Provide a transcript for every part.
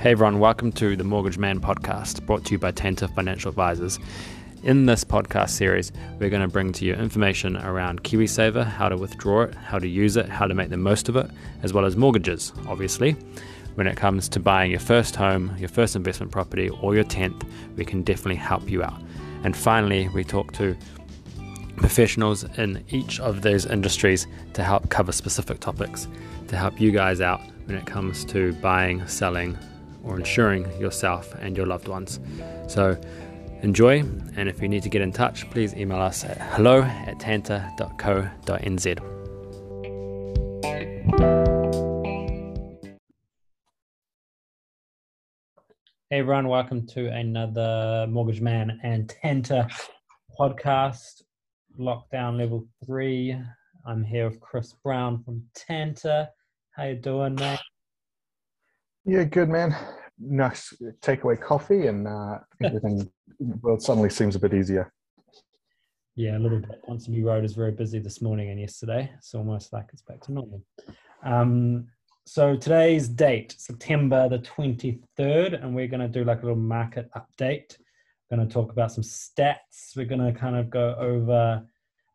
Hey everyone, welcome to the Mortgage Man podcast brought to you by Tanta Financial Advisors. In this podcast series, we're going to bring to you information around KiwiSaver, how to withdraw it, how to use it, how to make the most of it, as well as mortgages, obviously. When it comes to buying your first home, your first investment property, or your 10th, we can definitely help you out. And finally, we talk to professionals in each of those industries to help cover specific topics to help you guys out when it comes to buying, selling, or insuring yourself and your loved ones. So enjoy, and if you need to get in touch, please email us at hello at tanta.co.nz. Hey everyone, welcome to another Mortgage Man and Tanta podcast, lockdown level three. I'm here with Chris Brown from Tanta. How you doing, mate? Yeah, good man. Nice takeaway coffee, and uh, everything. it suddenly seems a bit easier. Yeah, a little bit. Ponsonby Road is very busy this morning and yesterday. It's almost like it's back to normal. Um, so today's date, September the 23rd, and we're going to do like a little market update. We're going to talk about some stats. We're going to kind of go over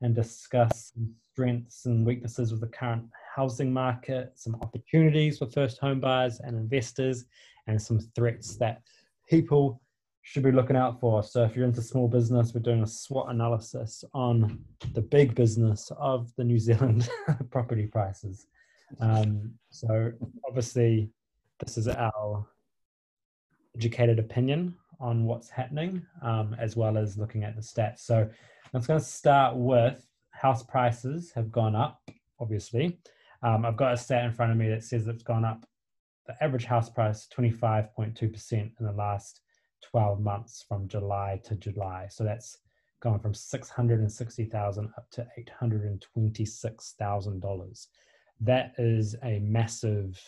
and discuss strengths and weaknesses of the current housing market, some opportunities for first home buyers and investors, and some threats that people should be looking out for. So, if you're into small business, we're doing a SWOT analysis on the big business of the New Zealand property prices. Um, so, obviously, this is our educated opinion on what's happening, um, as well as looking at the stats. So, I'm just going to start with house prices have gone up, obviously. Um, I've got a stat in front of me that says it's gone up the average house price 25.2% in the last 12 months from July to July. So that's gone from 660,000 up to $826,000. That is a massive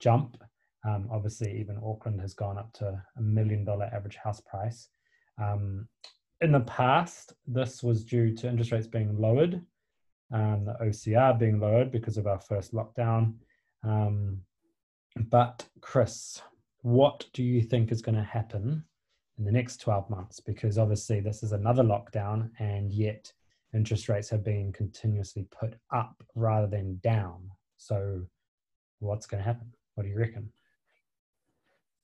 jump. Um, obviously, even Auckland has gone up to a million dollar average house price. Um, in the past, this was due to interest rates being lowered um, the OCR being lowered because of our first lockdown. Um, but, Chris, what do you think is going to happen in the next 12 months? Because obviously, this is another lockdown, and yet interest rates have been continuously put up rather than down. So, what's going to happen? What do you reckon?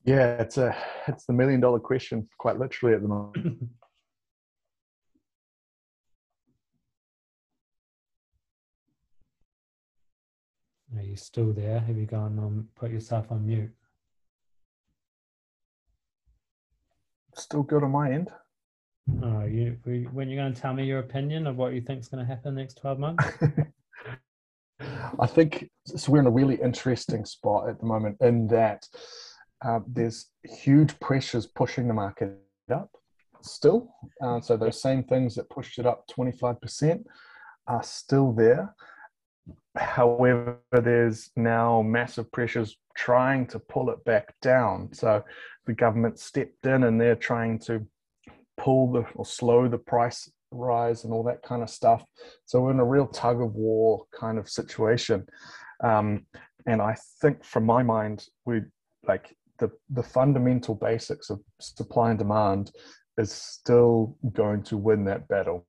Yeah, it's a it's the million dollar question, quite literally at the moment. Are you still there? Have you gone on, put yourself on mute? Still good on my end. Oh, you when you're going to tell me your opinion of what you think is going to happen next 12 months? I think so. We're in a really interesting spot at the moment in that uh, there's huge pressures pushing the market up still. Uh, so those same things that pushed it up 25% are still there. However, there's now massive pressures trying to pull it back down. So the government stepped in and they're trying to pull the or slow the price rise and all that kind of stuff. So we're in a real tug of war kind of situation. Um, and I think, from my mind, we like the the fundamental basics of supply and demand is still going to win that battle.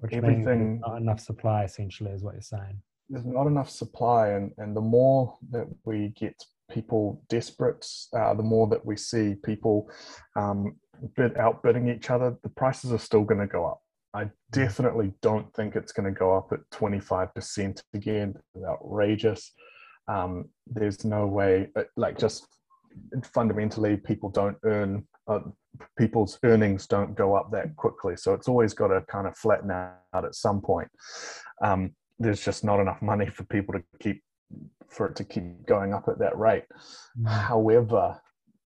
Which Everything not enough supply, essentially, is what you're saying there's not enough supply, and, and the more that we get people desperate, uh, the more that we see people um, bid outbidding each other, the prices are still going to go up. I mm. definitely don't think it's going to go up at 25% again. It's outrageous. Um, there's no way, uh, like, just fundamentally, people don't earn, uh, people's earnings don't go up that quickly. So it's always got to kind of flatten out at some point. Um, there's just not enough money for people to keep for it to keep going up at that rate. Mm. However,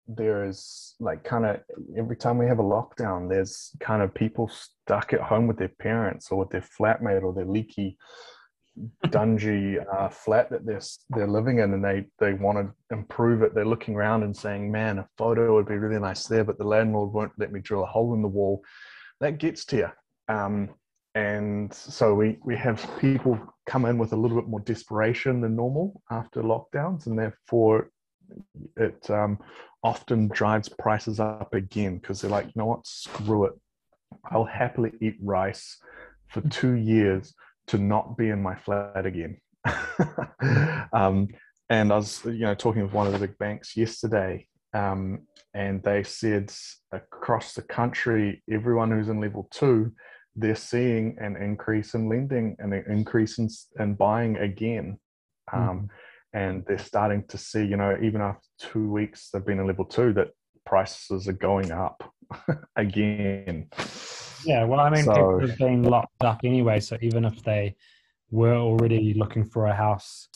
there is like kind of every time we have a lockdown, there's kind of people stuck at home with their parents or with their flatmate or their leaky, dungy uh, flat that they're they're living in, and they they want to improve it. They're looking around and saying, "Man, a photo would be really nice there," but the landlord won't let me drill a hole in the wall. That gets to you. Um, and so we we have people come in with a little bit more desperation than normal after lockdowns and therefore it um, often drives prices up again because they're like, you know what, screw it. I'll happily eat rice for two years to not be in my flat again. um, and I was, you know, talking with one of the big banks yesterday, um, and they said across the country, everyone who's in level two, they're seeing an increase in lending and an increase in, in buying again. Um, mm-hmm. And they're starting to see, you know, even after two weeks they've been in level two, that prices are going up again. Yeah, well, I mean, so, people have been locked up anyway. So even if they were already looking for a house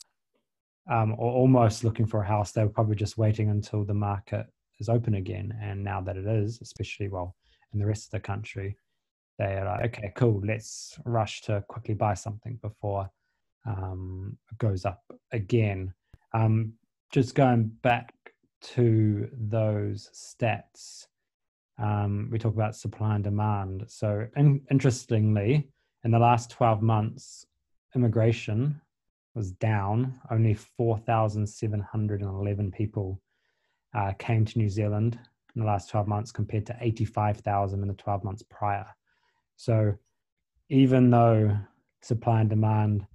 um, or almost looking for a house, they were probably just waiting until the market is open again. And now that it is, especially well in the rest of the country, they are like, okay, cool, let's rush to quickly buy something before um, it goes up again. Um, just going back to those stats, um, we talk about supply and demand. So, in, interestingly, in the last 12 months, immigration was down. Only 4,711 people uh, came to New Zealand in the last 12 months compared to 85,000 in the 12 months prior. So even though supply and demand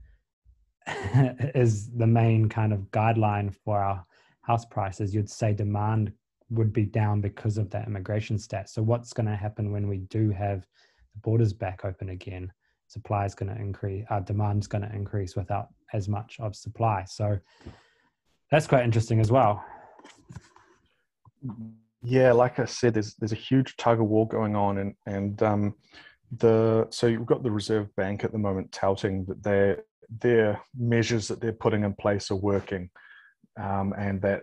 is the main kind of guideline for our house prices, you'd say demand would be down because of that immigration stat. So what's going to happen when we do have the borders back open again? Supply is going to increase, our uh, demand is going to increase without as much of supply. So that's quite interesting as well. Yeah, like I said, there's there's a huge tug of war going on, and and um, the so you've got the Reserve Bank at the moment touting that their their measures that they're putting in place are working, um, and that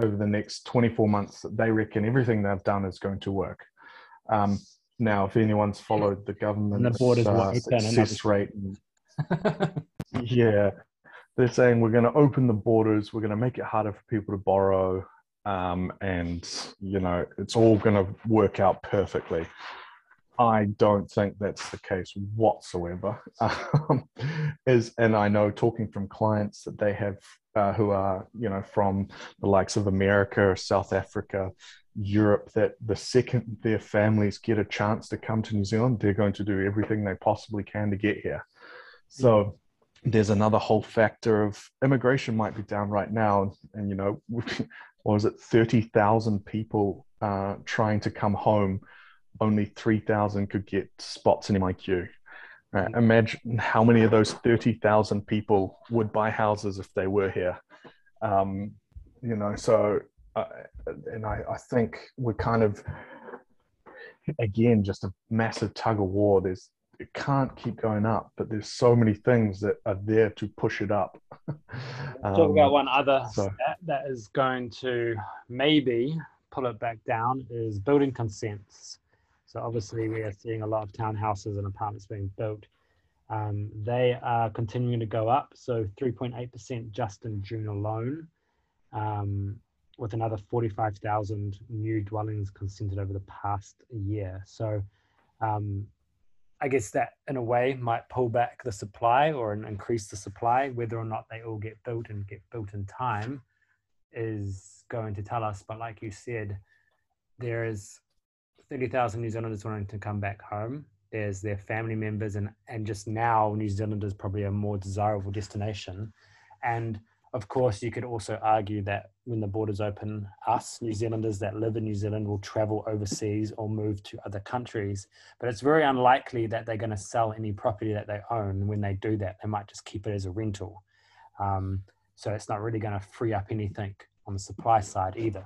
over the next 24 months they reckon everything they've done is going to work. Um, now, if anyone's followed the government's the uh, success rate, yeah, they're saying we're going to open the borders, we're going to make it harder for people to borrow, um, and you know it's all going to work out perfectly. I don't think that's the case whatsoever. Um, is and I know talking from clients that they have uh, who are you know from the likes of America, South Africa, Europe, that the second their families get a chance to come to New Zealand, they're going to do everything they possibly can to get here. So there's another whole factor of immigration might be down right now, and you know, what was it, thirty thousand people uh, trying to come home only 3,000 could get spots in MIQ. Right? Imagine how many of those 30,000 people would buy houses if they were here. Um, you know, so, uh, and I, I think we're kind of, again, just a massive tug of war. There's, it can't keep going up, but there's so many things that are there to push it up. um, Talk about one other so. that is going to maybe pull it back down is building consents. So obviously we are seeing a lot of townhouses and apartments being built. Um, they are continuing to go up. So 3.8% just in June alone, um, with another 45,000 new dwellings consented over the past year. So um, I guess that in a way might pull back the supply or increase the supply. Whether or not they all get built and get built in time is going to tell us. But like you said, there is 30,000 New Zealanders wanting to come back home. There's their family members, and, and just now, New Zealand is probably a more desirable destination. And of course, you could also argue that when the borders open, us New Zealanders that live in New Zealand will travel overseas or move to other countries. But it's very unlikely that they're going to sell any property that they own. When they do that, they might just keep it as a rental. Um, so it's not really going to free up anything on the supply side either.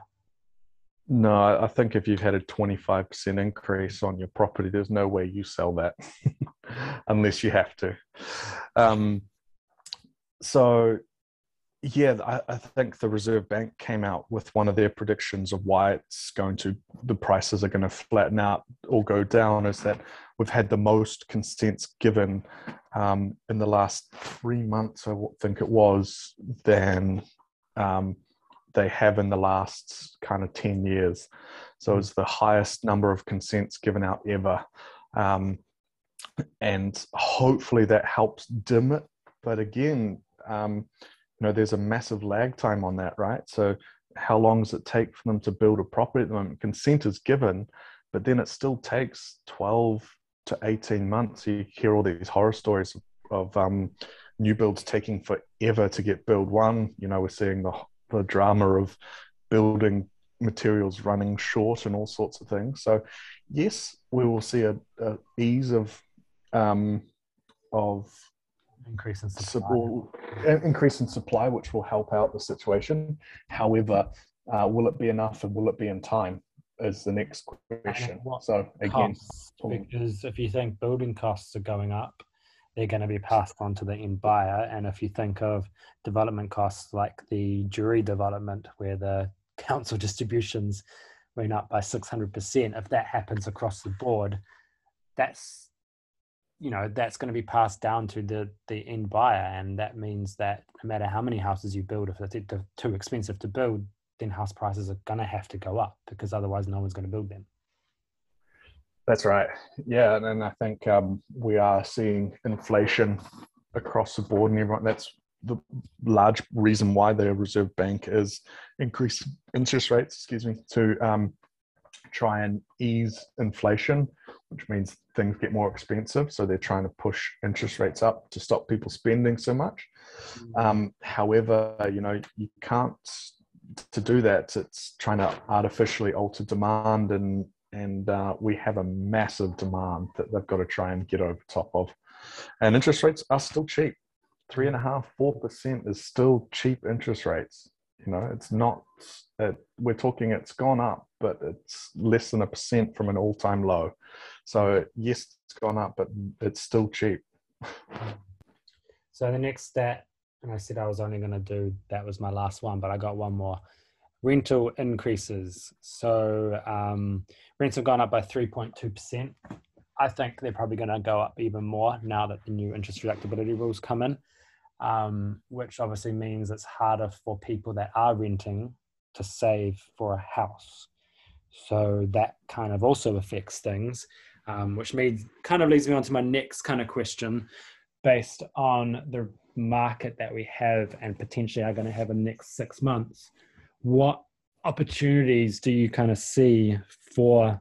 No, I think if you've had a 25% increase on your property, there's no way you sell that unless you have to. Um, so, yeah, I, I, think the Reserve Bank came out with one of their predictions of why it's going to, the prices are going to flatten out or go down is that we've had the most consents given um, in the last three months, I think it was, than. Um, they have in the last kind of 10 years. So it's the highest number of consents given out ever. Um, and hopefully that helps dim it. But again, um, you know, there's a massive lag time on that, right? So how long does it take for them to build a property at the moment? Consent is given, but then it still takes 12 to 18 months. You hear all these horror stories of, um, new builds taking forever to get build one. You know, we're seeing the, the drama of building materials running short and all sorts of things. So, yes, we will see a, a ease of um, of increase in supply. increase in supply, which will help out the situation. However, uh, will it be enough and will it be in time? Is the next question. So again, because if you think building costs are going up, they're going to be passed on to the end buyer. And if you think of development costs like the Drury development, where the council distributions went up by 600%, if that happens across the board, that's you know that's going to be passed down to the the end buyer and that means that no matter how many houses you build if they're too expensive to build then house prices are going to have to go up because otherwise no one's going to build them that's right yeah and i think um, we are seeing inflation across the board and everyone that's the large reason why the reserve bank is increasing interest rates excuse me to um, try and ease inflation which means things get more expensive. So they're trying to push interest rates up to stop people spending so much. Mm. Um, however, you know, you can't to do that. It's trying to artificially alter demand, and and uh, we have a massive demand that they've got to try and get over top of. And interest rates are still cheap. Three and a half, four percent is still cheap interest rates. You know, it's not. It, we're talking. It's gone up, but it's less than a percent from an all-time low. So yes, it's gone up, but it's still cheap. so the next stat, and I said I was only going to do that was my last one, but I got one more. Rental increases. So um, rents have gone up by 3.2%. I think they're probably going to go up even more now that the new interest deductibility rules come in, um, which obviously means it's harder for people that are renting to save for a house. So that kind of also affects things um, which made kind of leads me on to my next kind of question based on the market that we have and potentially are going to have in the next six months. What opportunities do you kind of see for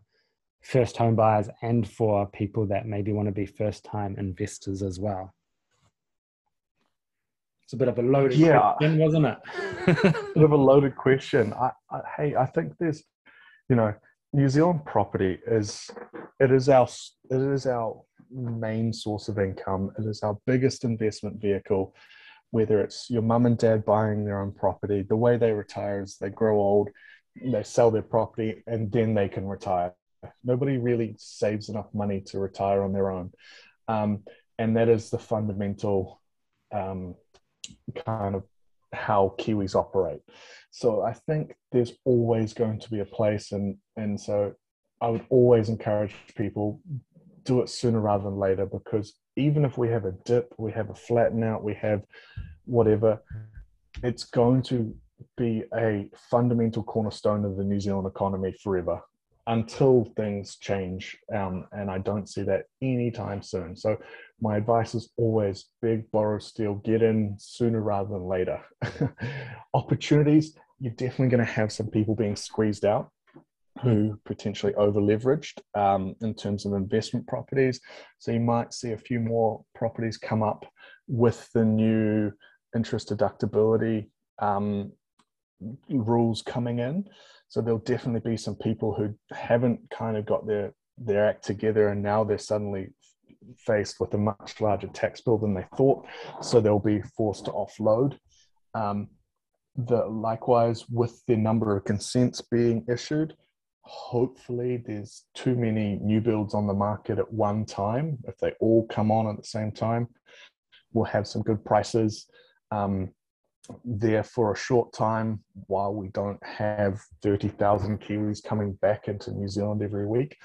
first home buyers and for people that maybe want to be first time investors as well? It's a bit of a loaded yeah. question, wasn't it? bit of a loaded question. I, I, hey, I think there's, you know, New Zealand property is it is our it is our main source of income. It is our biggest investment vehicle. Whether it's your mum and dad buying their own property, the way they retire is they grow old, they sell their property, and then they can retire. Nobody really saves enough money to retire on their own, um, and that is the fundamental um, kind of how Kiwis operate. So I think there's always going to be a place, and and so I would always encourage people do it sooner rather than later because even if we have a dip, we have a flatten out, we have whatever, it's going to be a fundamental cornerstone of the New Zealand economy forever until things change. Um, and I don't see that anytime soon. So my advice is always big, borrow, steal, get in sooner rather than later. Opportunities, you're definitely going to have some people being squeezed out who potentially over leveraged um, in terms of investment properties. So you might see a few more properties come up with the new interest deductibility um, rules coming in. So there'll definitely be some people who haven't kind of got their their act together and now they're suddenly faced with a much larger tax bill than they thought, so they'll be forced to offload. Um, the likewise with the number of consents being issued, hopefully there's too many new builds on the market at one time. If they all come on at the same time, we'll have some good prices um, there for a short time while we don't have 30,000 Kiwis coming back into New Zealand every week.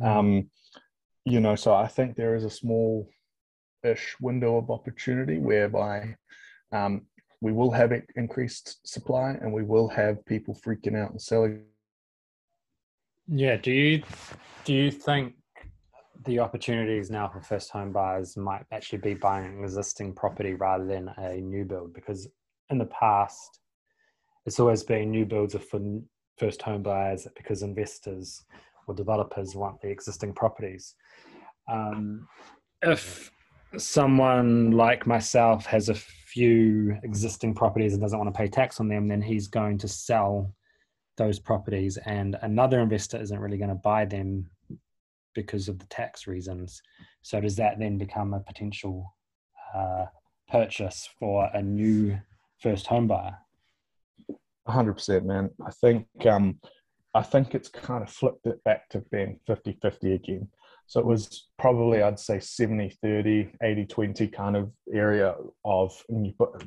Mm. Um, you know, so I think there is a small ish window of opportunity whereby um, we will have increased supply and we will have people freaking out and selling. Yeah. Do you do you think the opportunities now for first home buyers might actually be buying an existing property rather than a new build? Because in the past, it's always been new builds are for first home buyers because investors or developers want the existing properties. Um, if someone like myself has a few existing properties and doesn't want to pay tax on them, then he's going to sell those properties, and another investor isn't really going to buy them because of the tax reasons. So, does that then become a potential uh, purchase for a new first home buyer? hundred percent, man. I think um, I think it's kind of flipped it back to being 50-50 again. So it was probably I'd say 70-30, 80-20 kind of area of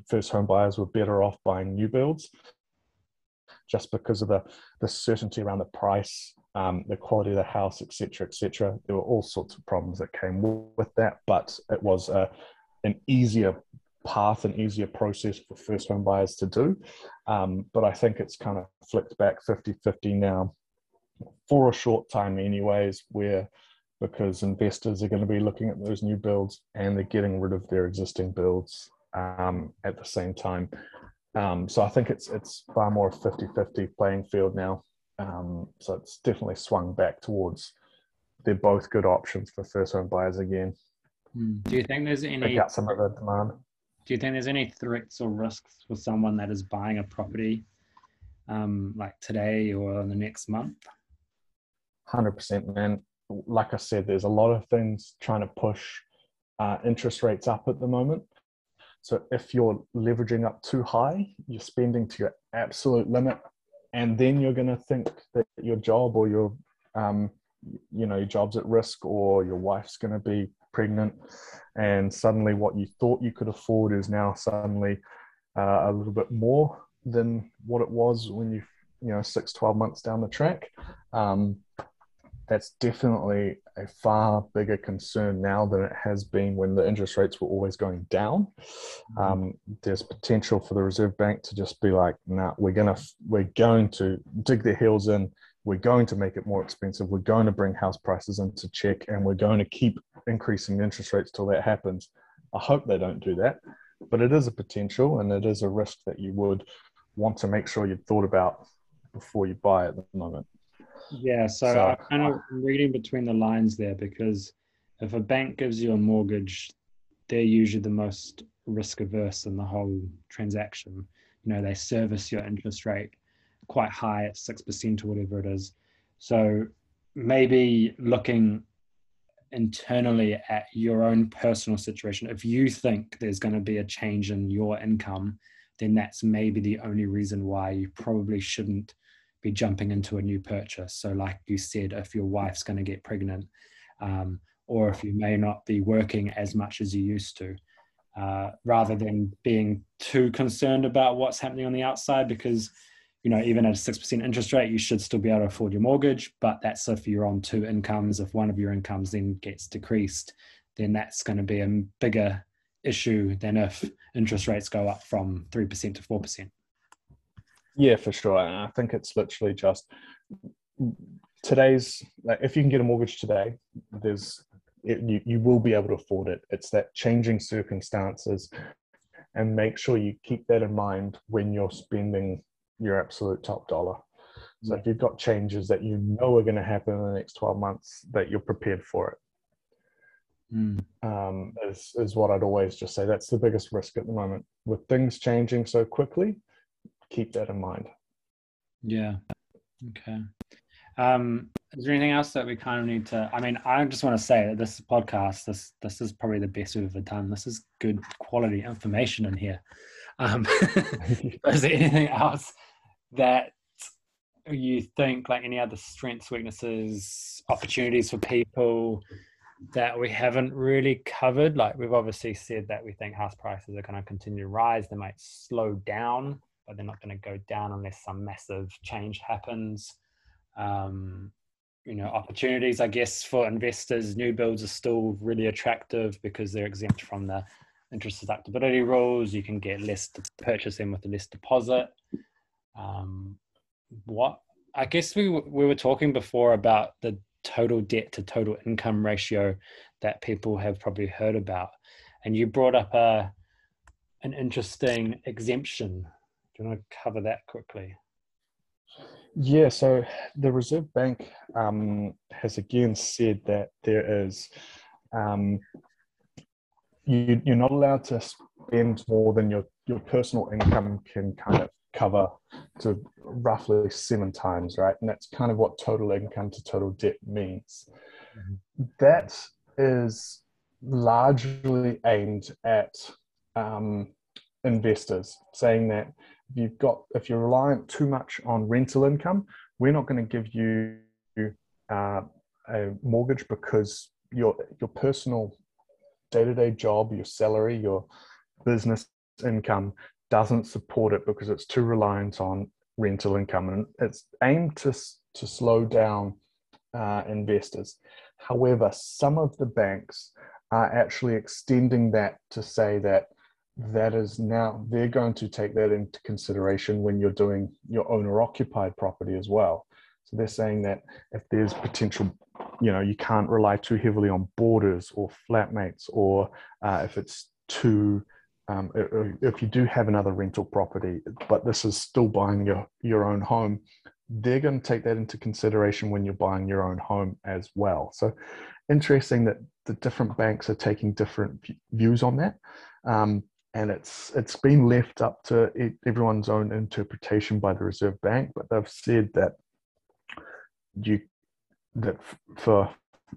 first home buyers were better off buying new builds just because of the the certainty around the price, um, the quality of the house, etc., etc. There were all sorts of problems that came with that, but it was a an easier path and easier process for first home buyers to do. Um, but I think it's kind of flipped back 50 50 now for a short time, anyways, where because investors are going to be looking at those new builds and they're getting rid of their existing builds um, at the same time. Um, so I think it's it's far more 50 50 playing field now. Um, so it's definitely swung back towards they're both good options for first home buyers again. Hmm. Do you think there's any? Pick out some of the demand. Do you think there's any threats or risks for someone that is buying a property, um, like today or in the next month? Hundred percent, man. Like I said, there's a lot of things trying to push uh, interest rates up at the moment. So if you're leveraging up too high, you're spending to your absolute limit, and then you're going to think that your job or your um, you know your job's at risk or your wife's going to be pregnant and suddenly what you thought you could afford is now suddenly uh, a little bit more than what it was when you you know six 12 months down the track. Um, that's definitely a far bigger concern now than it has been when the interest rates were always going down. Mm-hmm. Um, there's potential for the Reserve Bank to just be like, "Nah, we're gonna we're going to dig their heels in we're going to make it more expensive. We're going to bring house prices into check and we're going to keep increasing interest rates till that happens. I hope they don't do that, but it is a potential and it is a risk that you would want to make sure you've thought about before you buy at the moment. Yeah, so, so I'm kind of reading between the lines there because if a bank gives you a mortgage, they're usually the most risk averse in the whole transaction. You know, they service your interest rate quite high at 6% or whatever it is. So maybe looking internally at your own personal situation, if you think there's going to be a change in your income, then that's maybe the only reason why you probably shouldn't be jumping into a new purchase. So, like you said, if your wife's going to get pregnant, um, or if you may not be working as much as you used to, uh, rather than being too concerned about what's happening on the outside, because you know, even at a 6% interest rate, you should still be able to afford your mortgage. But that's if you're on two incomes. If one of your incomes then gets decreased, then that's going to be a bigger issue than if interest rates go up from 3% to 4%. Yeah, for sure. And I think it's literally just today's, like, if you can get a mortgage today, there's, it, you, you will be able to afford it. It's that changing circumstances and make sure you keep that in mind when you're spending your absolute top dollar. So if you've got changes that you know are going to happen in the next 12 months, that you're prepared for it. Mm. Um, is, is what I'd always just say. That's the biggest risk at the moment. With things changing so quickly, keep that in mind. Yeah. Okay. Um, is there anything else that we kind of need to? I mean, I just want to say that this podcast, this this is probably the best we've ever done. This is good quality information in here. Um, is there anything else that you think like any other strengths weaknesses opportunities for people that we haven't really covered like we've obviously said that we think house prices are going to continue to rise they might slow down but they're not going to go down unless some massive change happens. Um, you know opportunities i guess for investors new builds are still really attractive because they're exempt from the interest deductibility rules. You can get less to purchase them with a less deposit. Um, what I guess we we were talking before about the total debt to total income ratio that people have probably heard about, and you brought up a an interesting exemption. Do you want to cover that quickly? Yeah, so the Reserve Bank um, has again said that there is um, you, you're not allowed to spend more than your, your personal income can kind of cover to roughly seven times, right? And that's kind of what total income to total debt means. Mm-hmm. That is largely aimed at um, investors, saying that you've got if you're reliant too much on rental income, we're not going to give you uh, a mortgage because your your personal day-to-day job, your salary, your business income doesn't support it because it's too reliant on rental income, and it's aimed to to slow down uh, investors. However, some of the banks are actually extending that to say that that is now they're going to take that into consideration when you're doing your owner occupied property as well. So they're saying that if there's potential, you know, you can't rely too heavily on boarders or flatmates, or uh, if it's too, um, if you do have another rental property, but this is still buying your your own home, they're going to take that into consideration when you're buying your own home as well. So interesting that the different banks are taking different views on that. Um, and it's it's been left up to everyone's own interpretation by the Reserve Bank, but they've said that you that for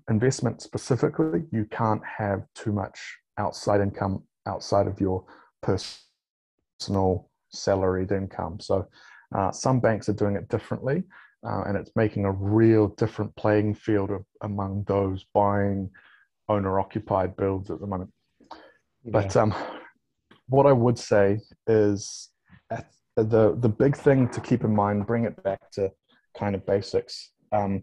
investment specifically, you can't have too much outside income outside of your personal salaried income. So uh, some banks are doing it differently, uh, and it's making a real different playing field of, among those buying owner occupied builds at the moment. Yeah. But um, what I would say is the the big thing to keep in mind, bring it back to kind of basics. Um,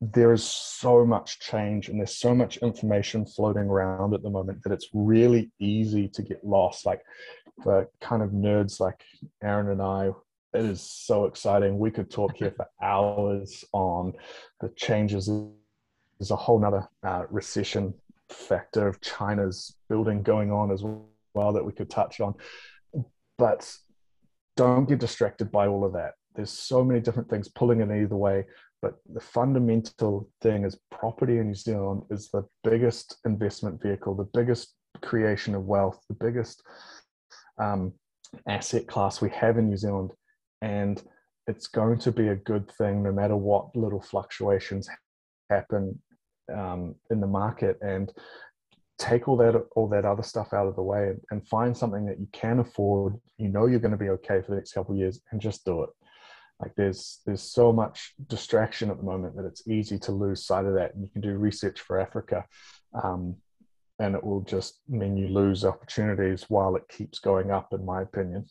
there is so much change and there's so much information floating around at the moment that it's really easy to get lost. Like for kind of nerds like Aaron and I, it is so exciting. We could talk here for hours on the changes. There's a whole nother uh, recession factor of China's building going on as well well that we could touch on. But don't get distracted by all of that. There's so many different things pulling in either way. But the fundamental thing is property in New Zealand is the biggest investment vehicle, the biggest creation of wealth, the biggest um, asset class we have in New Zealand. And it's going to be a good thing no matter what little fluctuations happen um, in the market. And take all that all that other stuff out of the way and, and find something that you can afford you know you're going to be okay for the next couple of years and just do it. Like there's there's so much distraction at the moment that it's easy to lose sight of that and you can do research for africa um, and it will just mean you lose opportunities while it keeps going up in my opinion.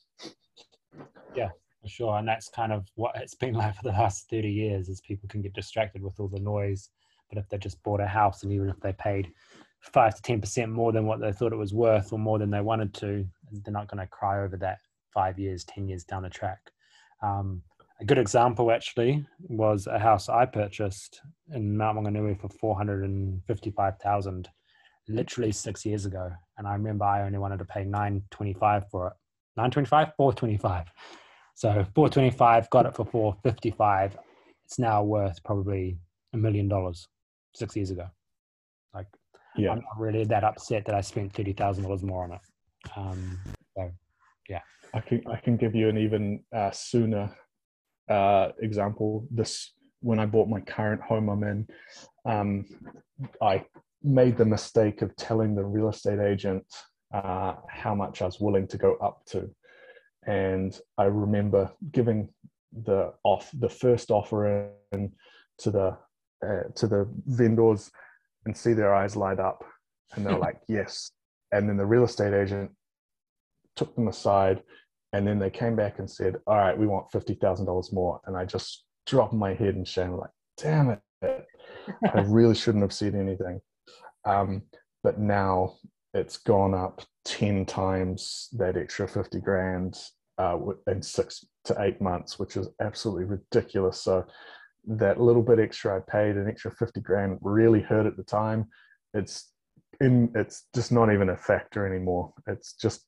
Yeah for sure and that's kind of what it's been like for the last 30 years is people can get distracted with all the noise but if they just bought a house and even if they paid five to ten percent more than what they thought it was worth or more than they wanted to, they're not going to cry over that five years, ten years down the track. Um, a good example actually was a house I purchased in Mount Maunganui for four hundred and fifty-five thousand, literally six years ago, and I remember I only wanted to pay nine twenty-five for it. Nine twenty-five, four twenty-five. So four twenty-five got it for four fifty-five. It's now worth probably a million dollars six years ago. Like yeah. I'm not really that upset that I spent thirty thousand dollars more on it. Um, so, yeah, I can I can give you an even uh, sooner uh, example. This when I bought my current home I'm in, um, I made the mistake of telling the real estate agent uh, how much I was willing to go up to, and I remember giving the off the first offer in to the uh, to the vendors and see their eyes light up and they're like yes. And then the real estate agent took them aside and then they came back and said all right we want $50000 more. And i just dropped my head in shame like damn it. I really shouldn't have said anything. Um, but now it's gone up 10 times that extra 50 grand uh, in six to eight months which is absolutely ridiculous. So that little bit extra I paid, an extra 50 grand, really hurt at the time. It's in, it's just not even a factor anymore. It's just,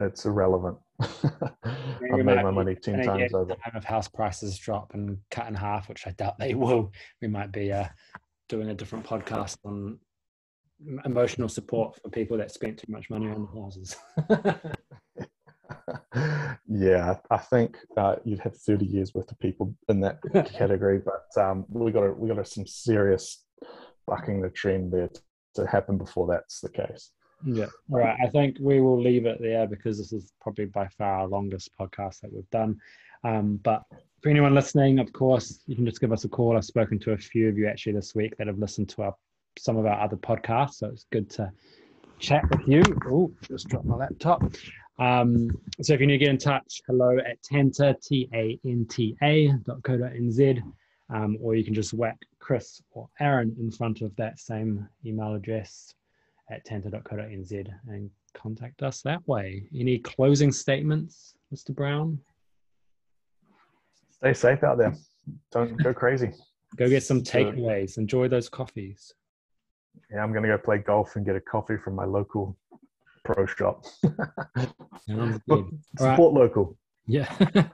it's irrelevant. I've made my money 10 times over. Time if house prices drop and cut in half, which I doubt they will, we might be uh, doing a different podcast on emotional support for people that spent too much money on the houses. yeah, I think uh, you'd have 30 years worth of people in that category, but um, we got we got some serious bucking the trend there to happen before that's the case. Yeah. All right. I think we will leave it there because this is probably by far our longest podcast that we've done. Um, but for anyone listening, of course, you can just give us a call. I've spoken to a few of you actually this week that have listened to our some of our other podcasts, so it's good to chat with you. Oh, just dropped my laptop. Um, so if you need to get in touch, hello at tanta, T-A-N-T-A dot co dot nz, um, or you can just whack Chris or Aaron in front of that same email address at tanta.co.nz and contact us that way. Any closing statements, Mr. Brown? Stay safe out there. Don't go crazy. Go get some takeaways. Enjoy those coffees. Yeah, I'm going to go play golf and get a coffee from my local pro shop. support right. local. Yeah.